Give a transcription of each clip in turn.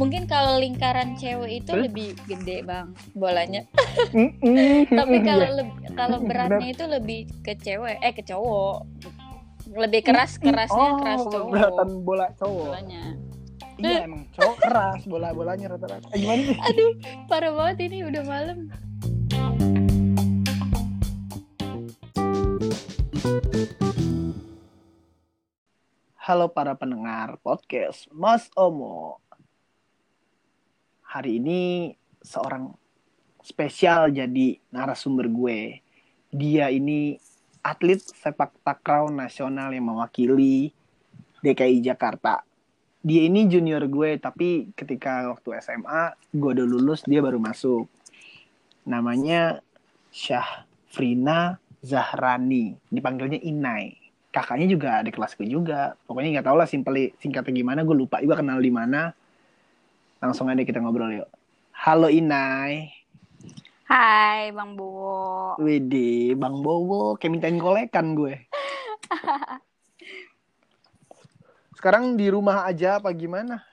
Mungkin kalau lingkaran cewek itu Terus? lebih gede bang bolanya. Tapi kalau kalau beratnya itu lebih ke cewek, eh ke cowok. Lebih keras kerasnya oh, keras cowok. beratan bola cowok. Bolanya. Iya emang cowok keras bola-bolanya rata-rata. Eh, gimana? Aduh, parah banget ini udah malam. Halo para pendengar podcast Mas Omo. Hari ini seorang spesial jadi narasumber gue. Dia ini atlet sepak takraw nasional yang mewakili DKI Jakarta. Dia ini junior gue, tapi ketika waktu SMA gue udah lulus, dia baru masuk. Namanya Syahfrina Zahrani, dipanggilnya Inai kakaknya juga di kelas gue juga. Pokoknya nggak tahu lah simpel singkatnya gimana gue lupa juga kenal di mana. Langsung aja kita ngobrol yuk. Halo Inai. Hai Bang Bowo. Wede Bang Bowo kayak mintain kolekan gue. Sekarang di rumah aja apa gimana?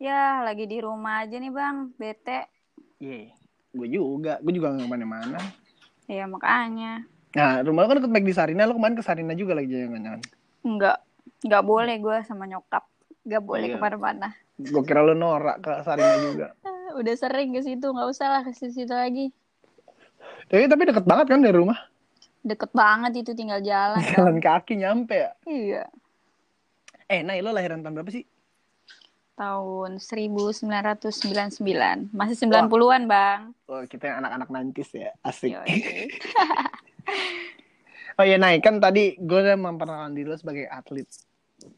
Ya, lagi di rumah aja nih Bang, bete. Iya gue juga. Gue juga nggak ke mana-mana. Ya makanya. Nah rumah lo kan deket di Sarina lo kemarin ke Sarina juga lagi jangan-jangan Enggak, enggak boleh gue sama nyokap. Enggak boleh Iya. ke mana-mana. gue kira lo norak ke Sarina juga Ah, Udah sering ke situ, nggak usah lah ke situ lagi. tapi tapi deket banget kan dari rumah Deket banget itu tinggal jalan. dong. jalan kaki nyampe ya Iya. eh Nay lo lahiran tahun berapa sih Tahun 1999. Masih 90-an, Bang. Oh, kita yang anak-anak nantis ya. Asik. Oh iya, Nay, kan tadi gue udah memperkenalkan diri lo sebagai atlet.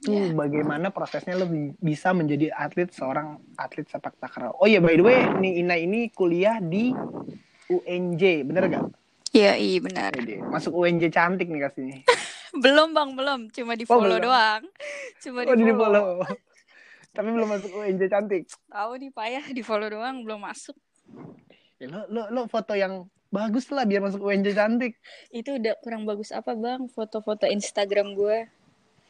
Tuh, Iya. bagaimana prosesnya lo bi- bisa menjadi atlet seorang atlet sepak takraw? Oh iya, by the way, nih Ina ini kuliah di UNJ, bener gak? Iya, iya benar. Wede, Masuk UNJ cantik nih kasihnya. Belum, Bang, belum. Cuma di Oh, follow belum. doang. Cuma Oh, di di follow. Tapi belum masuk UNJ cantik. Tahu nih payah di follow doang belum masuk. Ya, lo, lo, lo foto yang bagus lah biar masuk UNJ cantik. Itu udah kurang bagus apa, Bang? Foto-foto Instagram gue.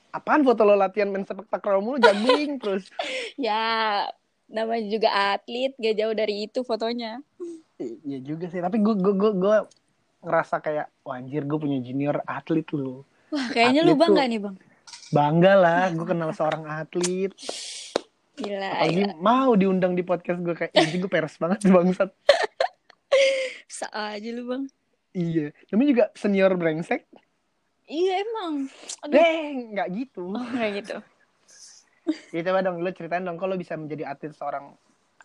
Apaan foto lo latihan main sepak takraw mulu, juggling terus. Ya, namanya juga atlet, gak jauh dari itu fotonya. Iya juga sih, tapi gue gue gue gue ngerasa kayak wah anjir gue punya junior atlet lu. Wah, kayaknya lu bangga tuh- nih, Bang. Bangga lah, gue kenal seorang atlet. Gila, Apalagi ya. mau diundang di podcast gue kayak ini gue peres banget bangsat. Bisa aja lu, Bang. Iya, namanya juga senior brengsek. Iya, emang. Aduh. Deh, nggak gitu. Oh, kayak gitu. Ya coba dong, lo ceritain dong kalau bisa menjadi atlet seorang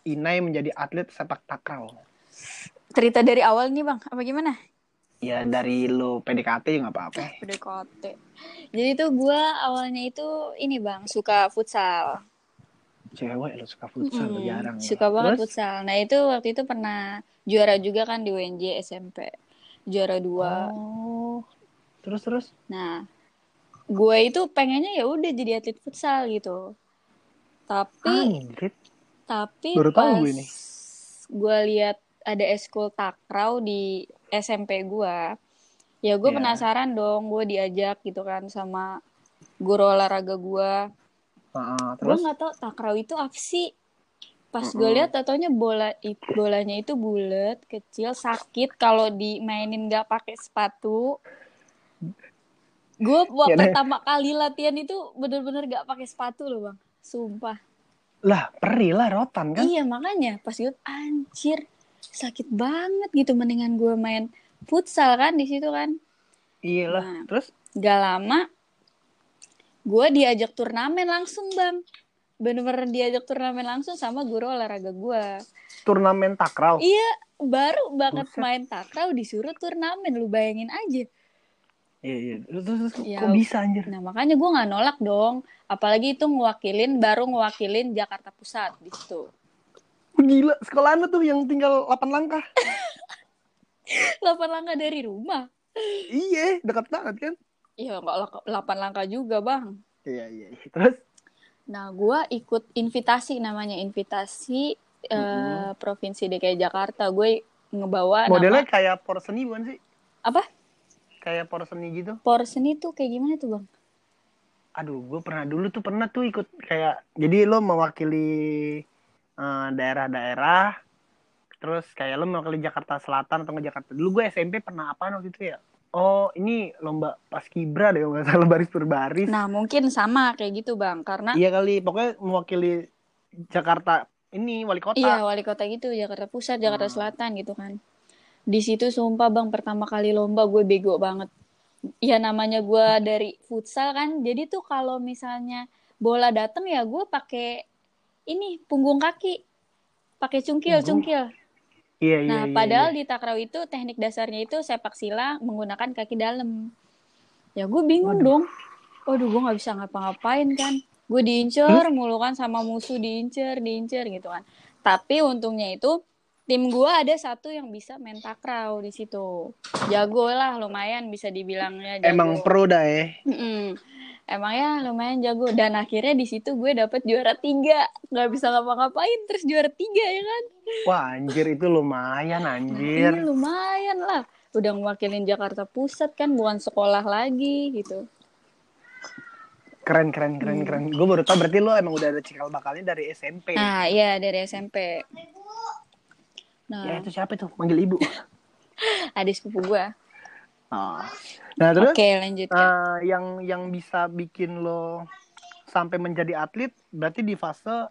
Inai menjadi atlet sepak takraw. Cerita dari awal nih, Bang. Apa gimana? Ya dari lo PDKT ya nggak apa-apa. PDKT. Jadi tuh gue awalnya itu ini bang suka futsal. Cewek lo suka futsal jarang. Suka banget Terus? futsal. Nah itu waktu itu pernah juara juga kan di UNJ SMP. Juara dua. Oh. Terus terus. Nah gue itu pengennya ya udah jadi atlet futsal gitu. Tapi Anjir. tapi Baru tahu pas gue ini. gue lihat ada eskul takraw di SMP gue. Ya gue Iya. penasaran dong. Gue diajak gitu kan sama guru olahraga gue. Gue terus nggak tahu takraw itu apa sih pas gue lihat tatonya bola bolanya itu bulat kecil sakit kalau dimainin nggak pakai sepatu gue Ya, deh. pertama kali latihan itu bener-bener nggak pakai sepatu loh bang sumpah lah perih lah rotan kan? iya makanya pas gue anjir sakit banget gitu mendingan gue main futsal kan di situ kan Iya lah. Nah. Terus gak lama gue diajak turnamen langsung bang bener-bener diajak turnamen langsung sama guru olahraga gue turnamen takraw. iya baru banget Buset. main takraw disuruh turnamen lu bayangin aja Iya iya. Terus, Ya. kok bisa anjir? nah makanya gue nggak nolak dong apalagi itu ngewakilin baru ngewakilin Jakarta Pusat di situ Gila, sekolahan tuh yang tinggal 8 langkah. 8 langkah dari rumah iya, dekat banget kan? Iya nggak 8 langkah juga bang Iya iya. iya. Terus Nah, gue ikut invitasi namanya invitasi eh, Mm-mm. provinsi DKI Jakarta. Gue ngebawa modelnya nama kayak porseni bukan sih? apa? Kayak porseni gitu. Porseni tuh kayak gimana tuh bang? aduh gue pernah dulu tuh pernah tuh ikut kayak jadi lo mewakili eh, daerah-daerah terus kayak lo mewakili Jakarta Selatan atau Jakarta dulu gue SMP pernah apa waktu itu ya oh ini lomba pas kibra deh nggak salah baris per baris Nah, mungkin sama kayak gitu, Bang. Karena iya kali pokoknya mewakili Jakarta ini wali kota Iya, wali kota gitu, Jakarta Pusat, Jakarta Hmm. Selatan gitu kan. Di situ sumpah Bang, pertama kali lomba gue bego banget. Ya namanya gue dari futsal kan. Jadi tuh kalau misalnya bola dateng ya gue pakai ini punggung kaki. Pakai cungkil, Punggung? cungkil. Iya iya Nah, iya, padahal iya. di takraw itu teknik dasarnya itu sepak sila menggunakan kaki dalam. Ya gue bingung Waduh. dong. Waduh, gue nggak bisa ngapa-ngapain kan. Gue diincer mulu kan sama musuh diincer, diincer gitu kan. Tapi untungnya itu tim gue ada satu yang bisa main takraw di situ. Jago lah, lumayan bisa dibilangnya jago. emang pro dah ya Mm-mm. Emang ya lumayan jago dan akhirnya di situ gue dapet juara tiga nggak bisa ngapa-ngapain terus juara tiga ya kan wah anjir itu lumayan anjir Ini lumayan lah. Udah mewakilin Jakarta Pusat kan, bukan sekolah lagi gitu. keren keren keren Hmm. keren gue baru tau berarti lo emang udah ada cikal bakalnya dari SMP Nah, iya dari SMP. Nah, ya itu siapa tuh manggil ibu adik sepupu gue. Oh. Nah terus Oke, lanjut. ya. eh, yang yang bisa bikin lo sampai menjadi atlet berarti di fase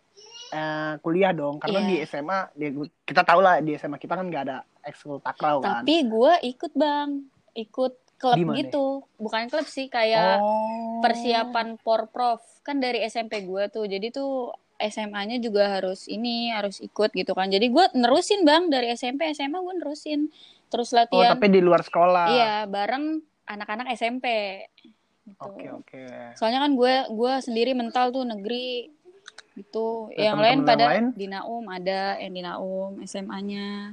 eh, kuliah dong karena Iya. di SMA di, kita tahu lah di SMA kita kan nggak ada ekskul takraw kan. Tapi gue ikut bang, ikut klub Di mana? gitu. Bukan klub sih, kayak oh. persiapan porprov. Kan dari SMP gue tuh, jadi tuh SMA-nya juga harus ini, harus ikut gitu kan. Jadi gue nerusin bang, dari SMP, SMA gue nerusin. Terus Oh latihan. tapi di luar sekolah. Iya, bareng anak-anak SMP. Gitu. Oke oke. Soalnya kan gue gue sendiri mental tuh negeri gitu. Ya, yang lain pada lain? di Naum ada yang di Naum SMA-nya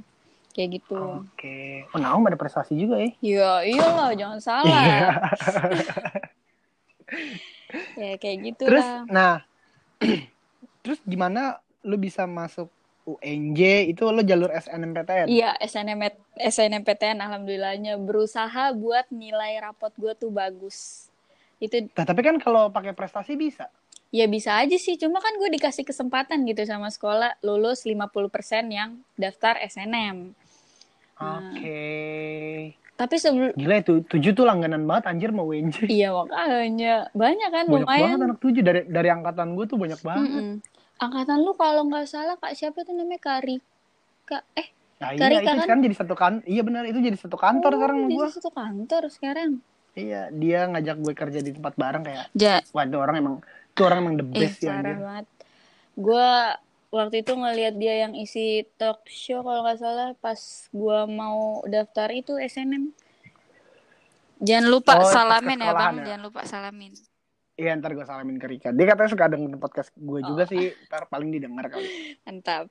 kayak gitu. Oke. Oh Naum ada prestasi juga ya. Iya, iyalah jangan salah. Iya. ya kayak gitu Terus lah. nah terus gimana lo bisa masuk UNJ itu lo jalur SNMPTN? Iya, SNM SNMPTN alhamdulillahnya berusaha buat nilai rapot gue tuh bagus. Itu Nah, tapi kan kalau pakai prestasi bisa. ya bisa aja sih, cuma kan gue dikasih kesempatan gitu sama sekolah lulus 50% yang daftar SNM. Nah. Oke. Tapi sebelum Gila itu tujuh tuh langganan banget anjir mau UNJ. Iya makanya banyak kan banyak lumayan. banget anak tujuh dari dari angkatan gue tuh banyak banget. Mm-mm. Angkatan lu kalau nggak salah kak siapa tuh namanya Karika? Eh Nah, iya Karika itu kan? sekarang jadi satu kan iya benar itu jadi satu kantor oh, sekarang gue. satu kantor sekarang. Iya dia ngajak gue kerja di tempat bareng kayak Ja, waduh orang emang itu orang emang the eh best ya parah anjir. banget. Gue waktu itu ngelihat dia yang isi talk show kalau nggak salah pas gua mau daftar itu SNM. Jangan lupa Oh, salamin ya bang, ya? jangan lupa salamin. Iya ntar gue salamin ke Rika. Dia katanya suka dengerin podcast gue juga Oh. sih. Ntar paling didengar kali. Mantap.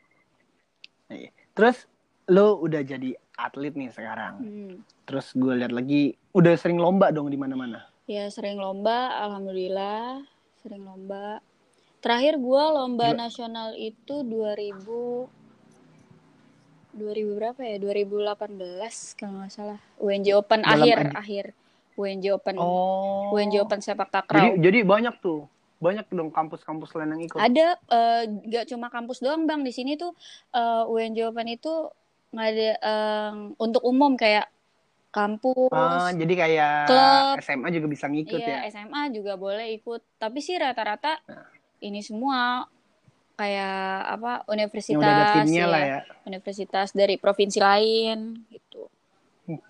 Iya. Terus lo udah jadi atlet nih sekarang. Hmm. Terus gue lihat lagi udah sering lomba dong di mana-mana. Ya sering lomba, alhamdulillah sering lomba. Terakhir gua lomba Gila. nasional itu 2000 2000 berapa ya? 2018 kalau nggak salah. UNJ Open Dalam akhir aj- akhir. UNJ Open. Oh. UNJ Open sepak Jadi takraw. jadi banyak tuh. Banyak dong kampus-kampus lain yang ikut. Ada eh, nggak cuma kampus doang bang di sini tuh eh, UNJ Open itu nggak ada eh, untuk umum kayak kampus. Ah, jadi kayak Klub. SMA juga bisa ngikut iya, ya. SMA juga boleh ikut. Tapi sih rata-rata Nah. ini semua kayak apa universitas ya, lah ya. universitas dari provinsi lain gitu.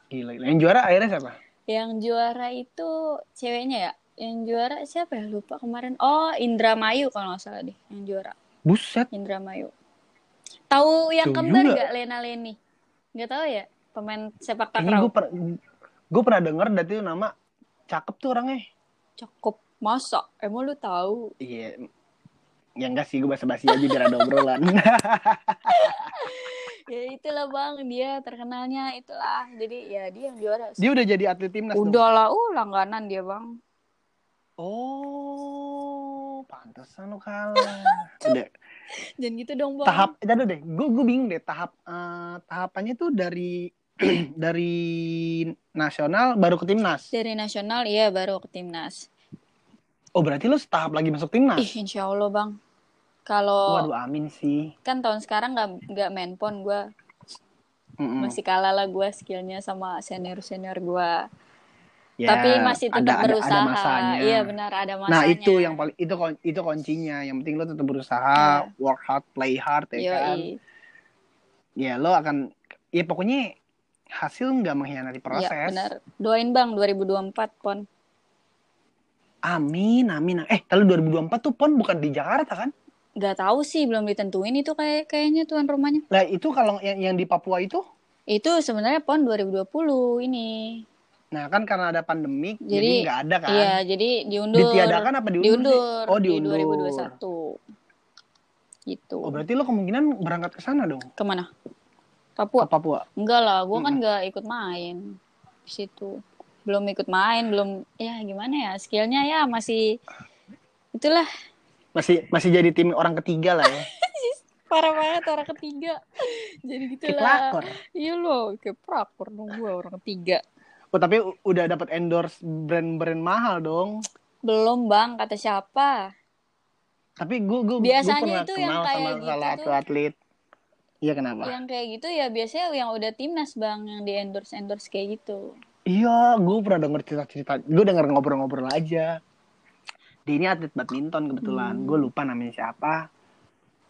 Gila, gila. Yang juara akhirnya siapa? Yang juara itu ceweknya ya. Yang juara siapa ya? Lupa kemarin. Oh, Indramayu kalau nggak salah deh yang juara. Buset. Indramayu. Tahu yang Jauh kembar nggak Lena Leni? Nggak tahu ya? Pemain sepak takraw. gue per, gue pernah denger dari itu nama cakep tuh orangnya. Cukup masa. Emang lu tahu? Iya. Ya enggak sih, gue basa-basi aja biar ada obrolan. Ya itulah bang, dia terkenalnya itulah. Jadi ya dia yang juara. Dia udah jadi atlet timnas? Udah lah, uh langganan dia bang. Oh, pantesan lu kalah. Udah. Jangan gitu dong bang. Tahap, eh, deh, gue gue bingung deh. Tahap eh, tahapannya tuh dari dari nasional baru ke timnas. Dari nasional iya baru ke timnas. Oh berarti lo setahap lagi masuk timnas? Ih, insya Allah bang. Kalau Waduh amin sih. kan tahun sekarang nggak nggak main pon gue Mm-mm. masih kalah lah gue skillnya sama senior senior gue. Ya, Tapi masih tetap ada- ada- ada berusaha. masanya. Iya benar ada masanya. Nah itu yang paling itu itu kuncinya. Yang penting lo tetap berusaha, work hard, play hard ya kan. Yoi. Ya lo akan ya pokoknya hasil nggak mengkhianati Iya proses. benar. Doain bang 2024 pon. Amin, amin. Eh, kalau 2024 tuh PON bukan di Jakarta kan? Gak tahu sih belum ditentuin itu kayak kayaknya tuan rumahnya. Lah itu kalau yang yang di Papua itu, Itu sebenarnya pon 2020 ini. Nah kan karena ada pandemik, jadi nggak ada kan? Iya jadi diundur. Ditiadakan apa diundur? sih? Diundur. Oh di diundur. 2021. Gitu. Oh berarti lo kemungkinan berangkat ke sana dong, Ke mana? ke Papua? Papua. Enggak lah, gue kan Mm-mm. nggak ikut main di situ. Belum ikut main, belum ya gimana ya skillnya ya masih itulah Masih masih jadi tim orang ketiga lah ya. parah banget orang ketiga. Jadi gitu Kayak lah. pelakor. Iya loh, kayak prakor dong gue orang ketiga. Oh tapi udah dapat endorse brand-brand mahal dong. Belum bang, kata siapa? Tapi gue gue Biasanya pernah itu yang kayak sama gitu salah satu atlet. Iya kenapa? Yang kayak gitu ya biasanya yang udah timnas bang, yang di endorse endorse kayak gitu. Iya, gue pernah denger cerita-cerita. Gue denger ngobrol-ngobrol aja. Dia ini atlet badminton kebetulan. Hmm. Gue lupa namanya siapa.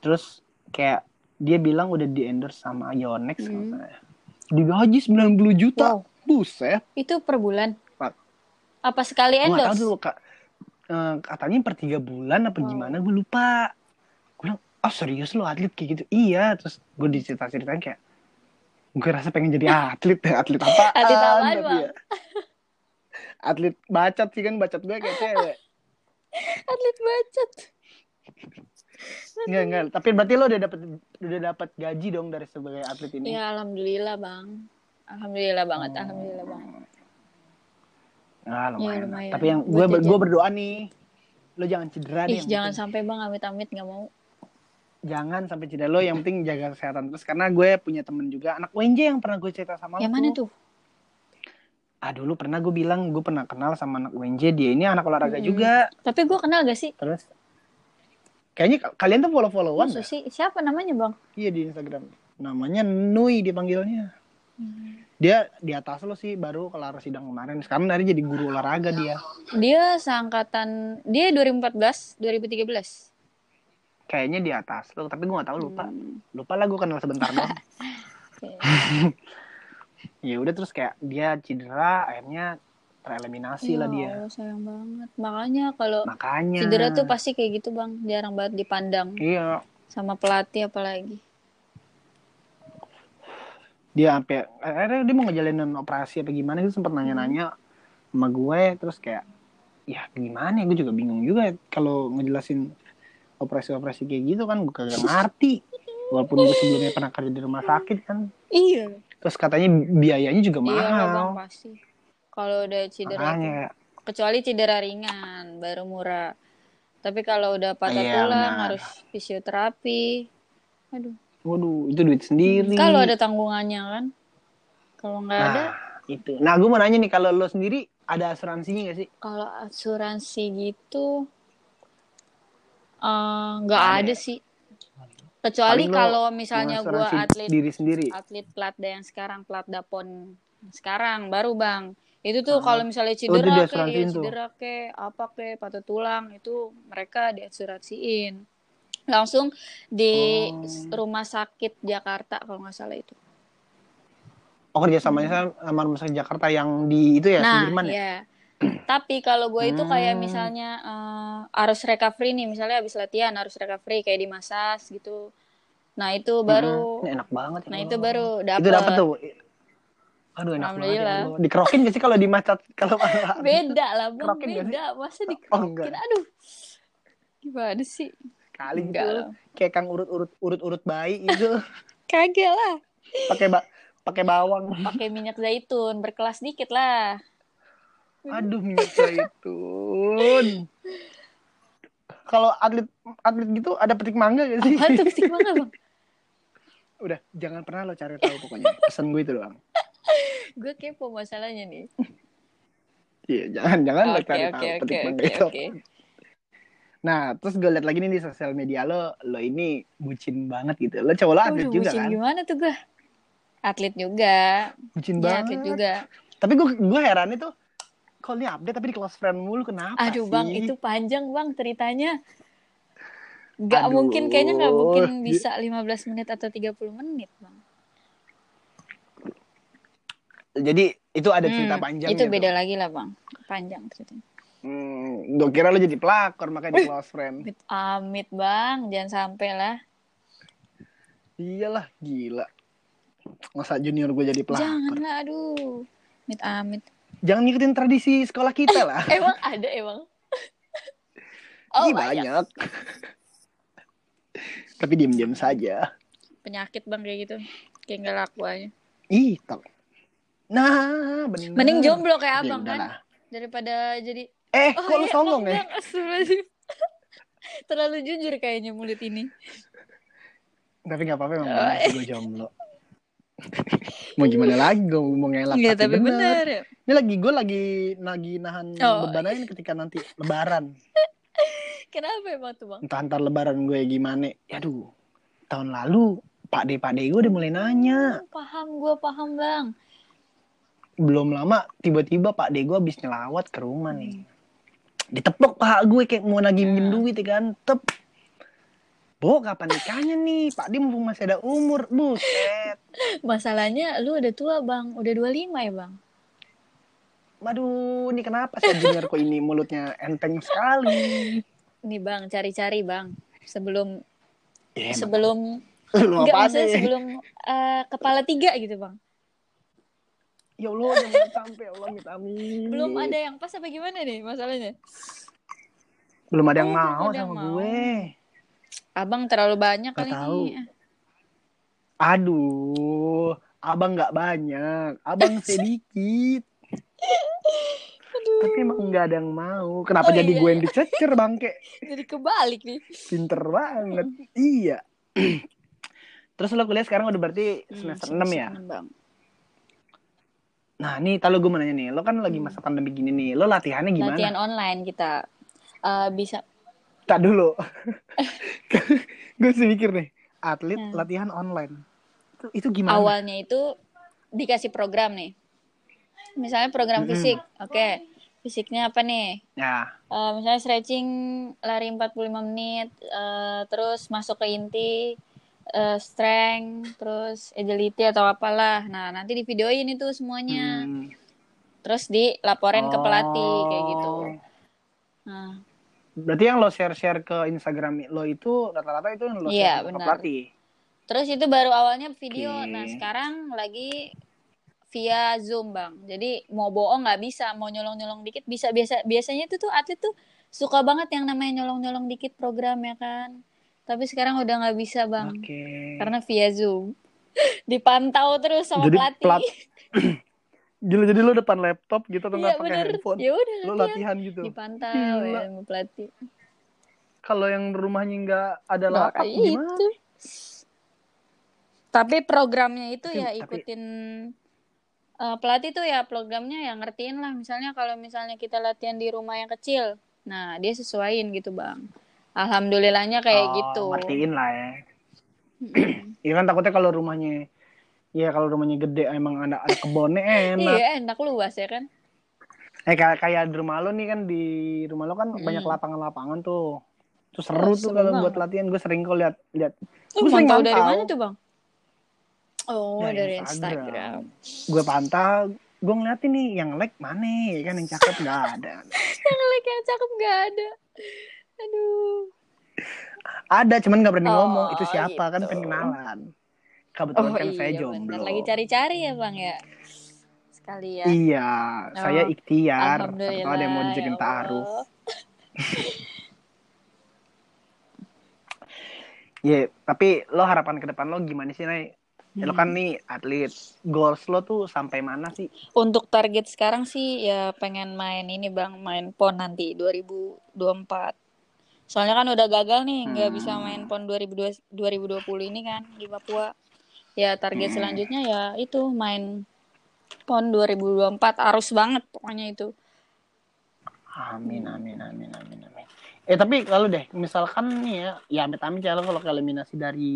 Terus kayak dia bilang udah di endorse sama Yonex Hmm. salah. Digaji 90 juta. Wow. Buset. Itu per bulan? Pak. Apa sekali Gue endorse? dulu kak. Eh, katanya per tiga bulan apa Wow. gimana gue lupa. Gue bilang, oh serius lo atlet kayak gitu? Iya. Terus gue dicerita-ceritain kayak, gue rasa pengen jadi atlet. Atlet apa? Atlet Bang? ya. Atlet bacot sih kan, bacot gue kayak cewek. Atlet bacot. Enggak, enggak. Tapi berarti lo udah dapet udah dapat gaji dong dari sebagai atlet ini. Ya alhamdulillah bang. Alhamdulillah banget, Oh. alhamdulillah banget. Ah, lumayan. Iya, lumayan. Tapi yang gue gue berdoa nih, lo jangan cedera nih. Ih yang jangan penting. sampai bang amit-amit nggak mau. jangan sampai cedera lo. Yang penting jaga kesehatan terus. Karena gue punya temen juga anak WNJ yang pernah gue cerita sama Yang lo mana tuh? Ah dulu pernah gue bilang gue pernah kenal sama anak WNJ dia ini anak olahraga Mm-mm. juga. Tapi gue kenal gak sih? Terus kayaknya ka- kalian tuh follow followan Masa sih? Siapa namanya bang? Iya di Instagram. Namanya Nui dipanggilnya. Dia di atas lo sih baru kelar sidang kemarin. Sekarang dari jadi guru olahraga dia. Dia seangkatan dia 2014, 2013. Kayaknya di atas lo, tapi gue gak tahu lupa. Hmm, Lupa lah gue kenal sebentar doang. oke. ya udah terus kayak dia cedera akhirnya tereliminasi lah Ya dia. Allah, sayang banget. Makanya kalau Makanya. cedera tuh pasti kayak gitu bang, jarang banget dipandang Iya. sama pelatih apalagi. Dia sampai akhirnya dia mau ngejalanin operasi apa gimana itu sempat nanya-nanya sama gue terus kayak ya gimana ya gue juga bingung juga kalau ngejelasin operasi-operasi kayak gitu kan gue kagak ngerti walaupun gue sebelumnya pernah kerja di rumah sakit kan Iya. terus katanya biayanya juga Iya mahal pasti. Kalau udah cedera makanya kecuali cedera ringan baru murah. Tapi kalau udah patah Iya, tulang benar. harus fisioterapi. Aduh. Waduh itu duit sendiri Kalau ada tanggungannya kan. Kalau nggak ada, nah itu nah gue mau nanya nih kalau lo sendiri ada asuransinya gak sih kalau asuransi gitu eh, nggak Ada ada ya? sih. Kecuali kalau misalnya Mengasuransi atlet diri sendiri atlet platda yang sekarang platda pon sekarang baru bang itu tuh Ah. kalau misalnya Oh, cedera kayak diasuransiin tuh. cedera kayak apa kayak patah tulang itu mereka diasuransiin langsung di Oh. rumah sakit Jakarta kalau nggak salah itu. Oh kerjasamanya sama rumah sakit Jakarta yang di itu ya nah Sudirman ya? ya tapi kalau gue itu kayak Hmm. misalnya eh, harus recovery nih misalnya habis latihan harus recovery kayak di masas gitu. Nah itu baru Hmm, enak banget ya nah itu baru dapat itu dapat tuh. Aduh enak banget ya. Allah. dikerokin gak sih kalau di macet kalau beda lah beda. masa Oh, dikerokin? enggak. aduh. Gimana sih kali gitu. Enggak. Kayak kang urut urut urut urut bayi itu kagak lah. Pakai ba pakai bawang. Pakai minyak zaitun berkelas dikit lah. Aduh minyak zaitun. Kalau atlet atlet gitu ada petik mangga gak sih? Apa tuh ketik mangga bang? Udah jangan pernah lo cari tahu pokoknya. Pesan gue itu doang. Gue kepo masalahnya nih. Iya jangan jangan lo oke cari oke tahu oke petik mangga oke itu. oke Nah, terus gue liat lagi nih di sosial media lo, lo ini bucin banget gitu. Lo cowok lo atlet Waduh, juga bucin kan? gimana tuh gue? Atlet juga. Bucin Ya, banget. atlet juga. Tapi gue gue heran itu, kok ini update tapi di close friend mulu kenapa Aduh sih? bang, itu panjang bang ceritanya. Gak Aduh. mungkin, kayaknya gak mungkin bisa 15 menit atau 30 menit bang. Jadi itu ada cerita Hmm, panjangnya. Itu tuh. beda lagi lah bang, panjang ceritanya. Hmm, gue kira lo jadi pelakor makanya di close friend. Amit, amit bang, jangan sampai lah. Iyalah, gila. Masa junior gue jadi pelakor? Jangan lah, aduh. Amit, amit. Jangan ngikutin tradisi sekolah kita lah. Emang ada emang? Ih, Oh, banyak. banyak. Tapi diam-diam saja. Penyakit bang kayak gitu. Kayak gak laku aja. Ih, tak. Nah, bener. Mending jomblo Ya kayak abang kan. Daripada jadi... Eh, Oh, kok lu iya, sombong ya? Terlalu jujur kayaknya mulut ini. Tapi gak apa-apa emang Oh, bener, gue jomblo. mau gimana lagi gue mau ngelak Iya, tapi bener. ya. Ini lagi gue lagi lagi nahan Oh. beban aja nih ketika nanti lebaran. Kenapa emang tuh bang? Entah antar lebaran gue gimana. Aduh, tahun lalu Pak D Pak D gue udah mulai nanya. Paham gue, paham bang. Belum lama tiba-tiba Pak D gue habis nyelawat ke rumah nih. Ditepok paha gue kayak mau nagih minjem Hmm. duit ya kan. Tep. Bo, kapan nikahnya nih? Pak D mumpung masih ada umur. Buset. Masalahnya lu udah tua bang, udah 25 ya bang? Waduh, ini kenapa saya junior kok ini mulutnya enteng sekali. Nih bang, cari-cari bang. Sebelum Ya, sebelum lu enggak maksudnya sebelum eh, kepala tiga gitu bang. Ya Allah, jangan sampai Allah minta amin. Belum ada yang pas apa gimana nih masalahnya? Belum ada yang Oh, mau ada yang sama mau. gue. Abang terlalu banyak Gak kali tahu. ini. Aduh, abang nggak banyak, abang sedikit. Tapi emang nggak ada yang mau. Kenapa Oh, jadi iya, gue iya. yang dicecer bangke? Jadi kebalik nih. Pinter banget. iya. Terus lo kuliah sekarang udah berarti semester 6 ya? Hmm, Bang. Nah, nih kalau gue mau nanya nih, lo kan lagi masa pandemi gini nih, lo latihannya gimana? Hmm. Latihan online kita Eh, bisa Tak dulu. gue sih mikir nih, atlet Hmm. latihan online. Itu, itu gimana? awalnya itu dikasih program nih. Misalnya program Mm-mm. fisik, oke. Fisiknya apa nih? Ya, Eh, misalnya stretching lari 45 menit, eh, terus masuk ke inti, eh, strength, terus agility atau apalah. Nah, nanti di videoin itu semuanya. hmm. Terus dilaporin ke pelatih kayak gitu. Oh. Nah, Berarti yang lo share-share ke Instagram lo itu rata-rata itu yang lo Iya, share ke benar. pelatih. terus itu baru awalnya video. Oke. Nah, sekarang lagi via Zoom, Bang. Jadi mau bohong nggak bisa, mau nyolong-nyolong dikit bisa. Biasa biasanya itu tuh atlet tuh suka banget yang namanya nyolong-nyolong dikit program ya kan. Tapi sekarang udah nggak bisa, Bang. Oke. Karena via Zoom. Dipantau terus sama Jadi pelatih. pelat- Gila jadi lo depan laptop gitu atau Iya nggak pakai bener. handphone? Ya udah Lo latihan. latihan gitu. Dipantau Gila. ya sama pelatih. Kalau yang rumahnya nggak ada Nah, lapak gimana? itu. Tapi programnya itu ya tapi- ikutin eh, pelatih tuh ya programnya ya ngertiin lah. Misalnya kalau misalnya kita latihan di rumah yang kecil, nah dia sesuaiin gitu bang. Alhamdulillahnya kayak Oh, gitu. Ngertiin lah ya. Iya kan takutnya kalau rumahnya Iya kalau rumahnya gede emang ada, ada kebunnya enak. Iya enak luas ya kan. Eh kayak kayak di rumah lo nih kan di rumah lo kan Mm. banyak lapangan-lapangan tuh. Tuh seru Oh, tuh kalau buat latihan. Gue sering kok lihat lihat. Lu Gue sering mantau dari mana tuh bang? Oh Dari dari Instagram. Instagram. Gue pantau. Gue ngeliatin nih yang like mana ya kan yang cakep nggak ada. Yang like yang cakep gak ada. Aduh. Ada cuman nggak berani Oh, ngomong itu siapa kan gitu. pengen kenalan. Kebetulan Oh kan iya saya bener. jomblo. Lagi cari-cari ya bang ya. Sekalian. Iya, saya Oh, ikhtiar. Siapa Alhamdulillah. tahu ada yang mau dijakin ya taruh. Allah. Iya, tapi lo harapan ke depan lo gimana sih, Nay? Ya, lo kan Hmm. nih atlet. Goals lo tuh sampai mana sih? Untuk target sekarang sih ya pengen main ini bang, main pon nanti 2024. Soalnya kan udah gagal nih, nggak Hmm. bisa main pon 2020 2020 ini kan di Papua. Ya target Hmm. selanjutnya ya itu main pon 2024 arus banget pokoknya itu. Amin, amin, amin, amin, amin. Eh tapi kalau deh, misalkan nih ya, ya amit amit ya lo kalau eliminasi dari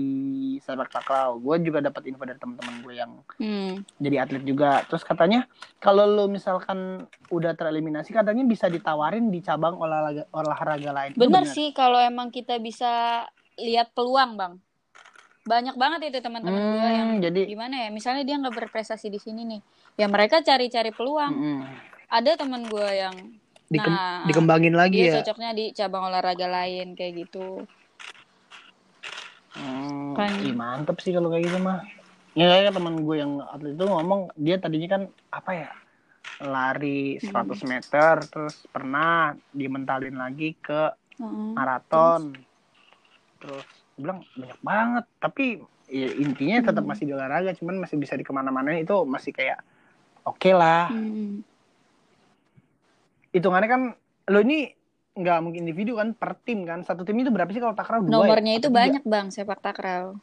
sepak takraw, gue juga dapat info dari teman-teman gue yang Hmm. jadi atlet juga. Terus katanya kalau lo misalkan udah tereliminasi, katanya bisa ditawarin di cabang olahraga olahraga lain. Itu Bener sih kalau emang kita bisa lihat peluang bang. Banyak banget itu teman-teman gue yang Hmm, jadi gimana ya? Misalnya dia nggak berprestasi di sini nih, ya mereka cari-cari peluang. mm, Ada teman gue yang dikem- Nah, dikembangin lagi dia ya. cocoknya di cabang olahraga lain kayak gitu. Hmm, Kan. ih, mantep sih kalau kayak gitu mah. Ya kayak teman gue yang atlet itu ngomong dia tadinya kan apa ya lari 100 Hmm. meter terus pernah dimentalin lagi ke Heeh. maraton terus gue bilang banyak banget tapi ya, intinya tetap Hmm. masih di olahraga cuman masih bisa di ke mana-mana itu masih kayak oke lah Hmm. Hitungannya kan lo ini nggak mungkin individu kan per tim kan satu tim itu berapa sih kalau takraw dua ya? Nomornya itu Atau tiga? banyak bang sepak takraw.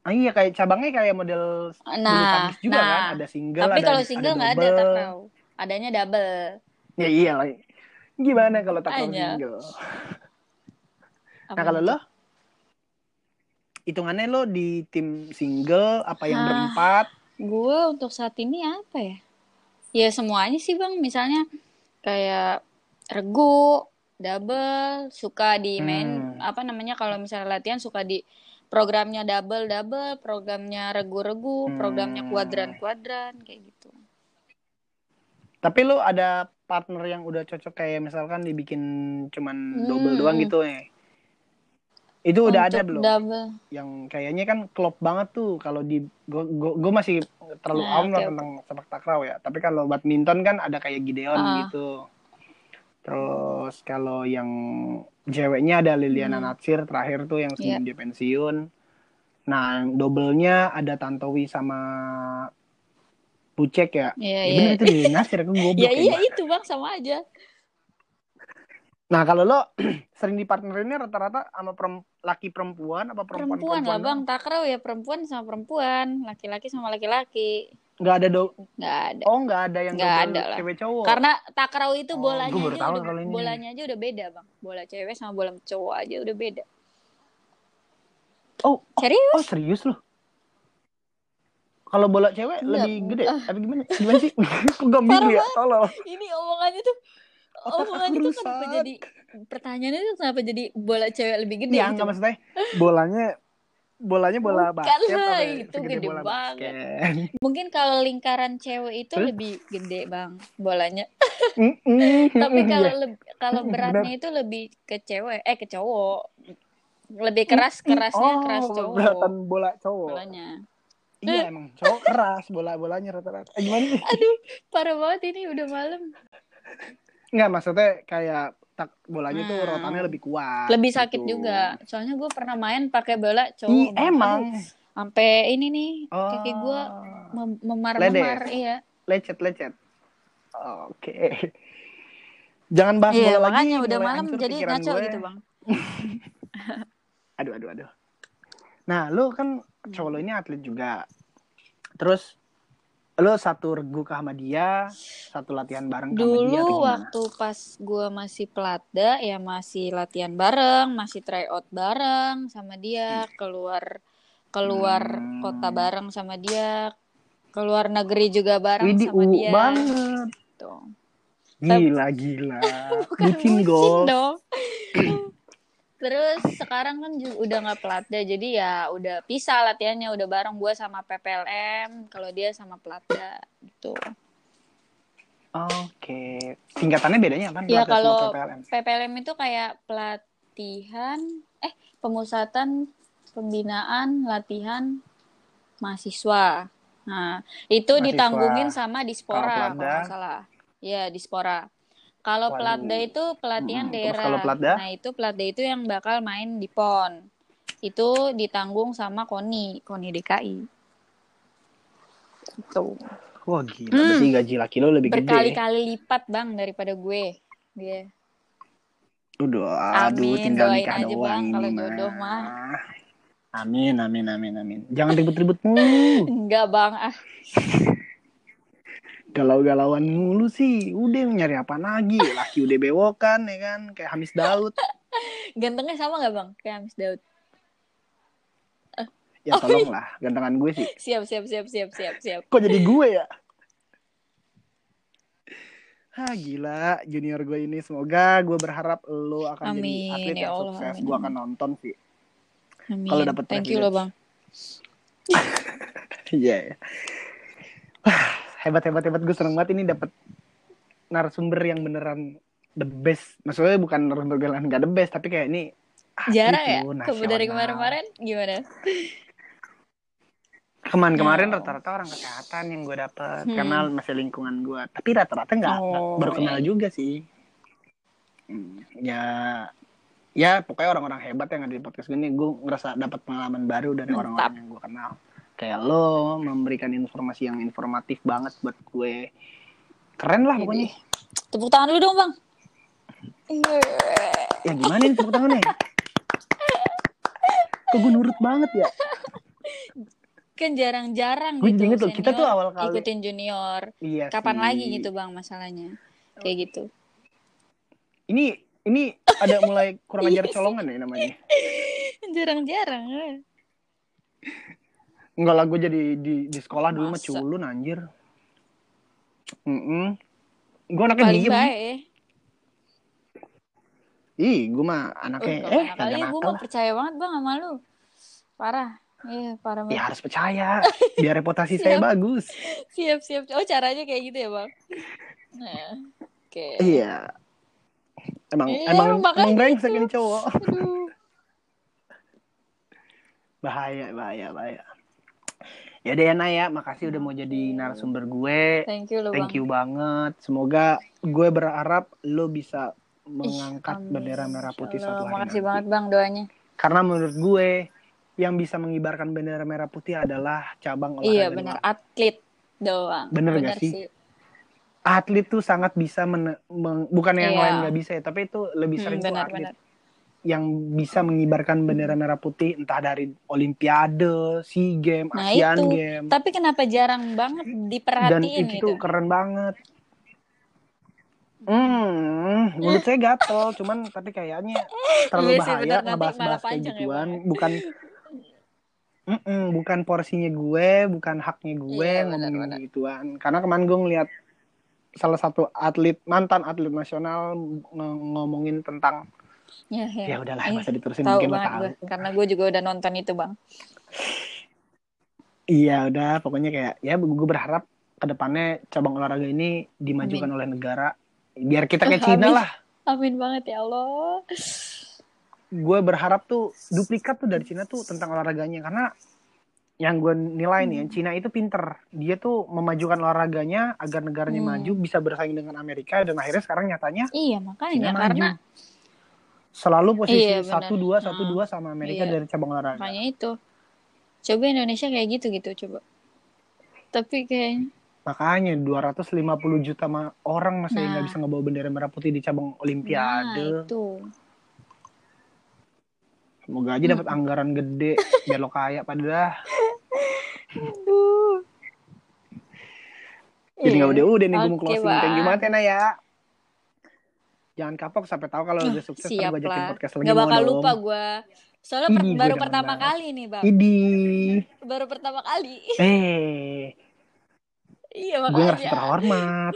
ah, iya kayak cabangnya kayak model Nah, juga nah. kan ada single Tapi ada, kalau single nggak ada double. takraw, adanya double. ya iya lah gimana kalau takraw single nah kalau lo hitungannya lo di tim single apa yang Hah. berempat Gue untuk saat ini apa ya? Ya semuanya sih bang. Misalnya kayak regu, double, suka di main Hmm. apa namanya kalau misalnya latihan suka di programnya double double, programnya regu-regu, programnya Hmm. kuadran-kuadran kayak gitu. Tapi lu ada partner yang udah cocok kayak misalkan dibikin cuman double Hmm. doang gitu ya. Itu udah ada Untuk belum? Double. Yang kayaknya kan klop banget tuh kalau di gue masih terlalu Nah, awam lah oke. tentang sepak takraw ya. Tapi kalau badminton kan ada kayak Gideon Ah. gitu. Terus kalau yang ceweknya ada Liliana Hmm. Natsir terakhir tuh yang sebelum Iya. dia pensiun. Nah, yang doublenya ada Tantowi sama Pucek ya. Iya, Ya iya. bener itu Liliana Natsir Ya ya. iya itu bang sama aja. Nah kalau lo sering dipartnerinnya rata-rata sama perem- laki perempuan apa perempuan Perempuan lah bang, takraw ya perempuan sama perempuan, laki-laki sama laki-laki. Nggak ada do Nggak ada. oh nggak ada yang Nggak double ada lah. cewek cowok. Karena takraw itu Oh, bolanya baru aja tahu udah, ini. bolanya aja udah beda bang. Bola cewek sama bola cowok aja udah beda. oh, oh, Serius? oh serius lo? Kalau bola cewek Enggak, lebih gede, ah. tapi gimana? Gimana sih? Kok gambir Parah ya? Tolong. Ini omongannya tuh Otak omongannya aku tuh kenapa jadi pertanyaannya tuh kenapa jadi bola cewek lebih gede gitu? nggak maksudnya bolanya bolanya bola Bukan basket lah, itu gede bola banget. basket? Mungkin kalau lingkaran cewek itu Terus? lebih gede bang bolanya. Tapi kalau leb- kalau beratnya itu lebih ke cewek, eh ke cowok. Lebih keras kerasnya oh, keras cowok beratan bola cowok. bolanya. Iya emang cowok keras bola bolanya rata-rata. Eh, gimana? Aduh, parah banget ini udah malam. Nggak maksudnya kayak tak bolanya tuh Hmm. rotannya lebih kuat. Lebih sakit gitu. juga. Soalnya gue pernah main pakai bola Ih, cowok. Bang. emang. Sampai ini nih Oh, kaki gue mem- memar-memar iya. lecet lecet. Oke. Jangan bahas Iya, bola lagi. makanya udah mulai malam jadi ngaco gue. gitu, Bang. Aduh aduh aduh. Nah, lu kan cowok lu ini atlet juga. Terus lu satu regu kah sama dia, satu latihan bareng sama dia Dulu waktu pas gue masih pelatda ya masih latihan bareng, masih try out bareng sama dia, keluar keluar Hmm. kota bareng sama dia, keluar negeri juga bareng Widih, sama uh, dia. banget. Tuh. Gila gila. Bukan Bucin bucin dong. Terus sekarang kan udah nggak pelatda, jadi ya udah pisah latihannya, udah bareng gue sama PPLM, kalau dia sama pelatda gitu. Oke. Singkatannya bedanya apa? Ya kalau PPLM? PPLM itu kayak pelatihan, eh pemusatan pembinaan latihan mahasiswa. Nah itu Mahasiswa. ditanggungin sama Dispora Kalau nggak salah. Ya Dispora. Kalau Waduh. Pelatda itu pelatihan. Terus daerah. kalau Pelatda? Nah itu Pelatda itu yang bakal main di PON. Itu ditanggung sama KONI, KONI DKI. Itu Wah gila, Hmm. berarti gaji laki lo lebih gede. berkali-kali lipat bang daripada gue. Dia. Udah, aduh Amin, tinggal nikah aja, doang Bang, ini kalau jodoh mah. Amin, amin, amin, amin. Jangan ribut-ribut mulu. Enggak bang, ah galau-galauan mulu sih udah nyari apa lagi laki udah bewokan ya kan kayak Hamis Daud Gantengnya sama gak bang? Kayak Hamis Daud. ya Oh, tolong lah gantengan gue sih Siap, siap, siap, siap, siap, siap. kok jadi gue ya Hah gila junior gue ini semoga gue berharap lo akan Amin, jadi atlet ya yang Allah, sukses amin, gue akan nonton sih. Kalau dapet Thank you loh bang. Iya. yeah. Hebat hebat hebat gue seneng banget ini dapat narasumber yang beneran the best. Maksudnya bukan narasumber yang gak the best, tapi kayak ini atlet Jarang ya? loh, Ke- Dari kemarin-kemarin gimana? Kemarin-kemarin No. rata-rata orang kesehatan yang gue dapet Hmm. kenal masih lingkungan gue. Tapi rata-rata nggak nggak Oh, baru kenal iya. juga sih. Hmm, Ya ya pokoknya orang-orang hebat yang ada di podcast gini gue ngerasa dapat pengalaman baru dari orang-orang yang gue kenal. Kayak lo memberikan informasi yang informatif banget buat gue. Keren lah Jadi, pokoknya. Tepuk tangan dulu dong bang. Iya. Ya gimana nih tepuk tangannya? Kok gue nurut banget ya? Kan jarang-jarang Gue gitu. inget tuh, kita tuh senior awal kali- Ikutin junior. Iya Kapan sih. lagi gitu bang masalahnya? Kayak gitu. Ini ini ada mulai kurang Iya ajar colongan ya namanya. Jarang-jarang. Enggak lah gue jadi di di sekolah dulu mah Masa? culun anjir. Mm Gue anaknya Paling diem. baik ya. Ih, gue mah anaknya gak eh kagak gue nakal mah lah. percaya banget bang sama lu. Parah. Iya, parah Ya banget. harus percaya biar reputasi saya bagus. Siap, siap. Oh, caranya kayak gitu ya, Bang? Nah, oke. Iya. Emang Iya, emang makanya emang brengsek itu. ini cowok. Aduh. Bahaya, bahaya, bahaya. Ya deh ya Naya, makasih udah mau jadi narasumber gue. Thank you Bang. Thank you banget. Semoga gue berharap lo bisa Ih, mengangkat amin. bendera merah putih suatu Allah. hari Makasih nanti. banget, Bang, doanya. Karena menurut gue yang bisa mengibarkan bendera merah putih adalah cabang olahraga. Iya, benar. Atlet doang. Bener gak sih? Atlet tuh sangat bisa men- meng- bukan yang Iya. lain nggak bisa ya, tapi itu lebih Hmm, sering tuh benar, atlet benar. Yang bisa mengibarkan bendera merah putih entah dari Olimpiade, SEA Games, Nah, Asian itu. Games. Tapi kenapa jarang banget Dan diperhatiin itu gitu? keren banget. Hmm, mulut saya gatel, cuman tapi kayaknya terlalu Iya sih, bahaya ngebahas-bahas kayak ya, gituan. Bang. bukan, Mm-mm, bukan porsinya gue, bukan haknya gue Iya, ngomongin benar. gituan. Karena kemarin gue ngeliat salah satu atlet mantan atlet nasional ng- ngomongin tentang Ya, ya. ya udahlah nggak usah diterusin Tahu mungkin lo tahu. gue. Karena gue juga udah nonton itu, Bang. Iya udah pokoknya kayak ya gue berharap ke depannya cabang olahraga ini dimajukan oleh negara biar kita kayak Cina Amin. lah. Amin banget ya Allah. gue berharap tuh duplikat tuh dari Cina tuh tentang olahraganya karena yang gue nilai nih ya, Cina itu pinter dia tuh memajukan olahraganya agar negaranya Hmm. maju bisa bersaing dengan Amerika dan akhirnya sekarang nyatanya Iya, Cina makanya maju karena selalu posisi Iya, satu dua satu Nah, dua sama Amerika iya. dari cabang olahraga makanya itu. Coba Indonesia kayak gitu gitu coba. Tapi kayaknya makanya 250 juta orang masih Nah. nggak bisa ngebawa bendera merah putih di cabang Olimpiade nah itu. semoga aja dapat anggaran gede biar lo kaya pada Aduh. Jadi nggak udah udah nih gue mau closing. Thank you Bang. banget ya Naya. Jangan kapok sampai tahu kalau udah sukses Siap gue ajakin podcast lagi Gak bakal dong. lupa gue. Soalnya per- gua baru pertama kali nih, Bang. Idi. Baru pertama kali. Eh, iya, gue ngerasa makanya. terhormat.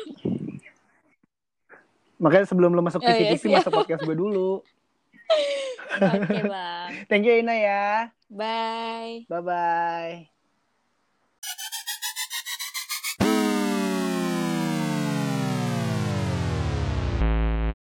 Makanya sebelum lo masuk Oh, iya, TV-TV masuk podcast gue dulu. Oke, Bang. Thank you Ina ya. Bye. Bye bye.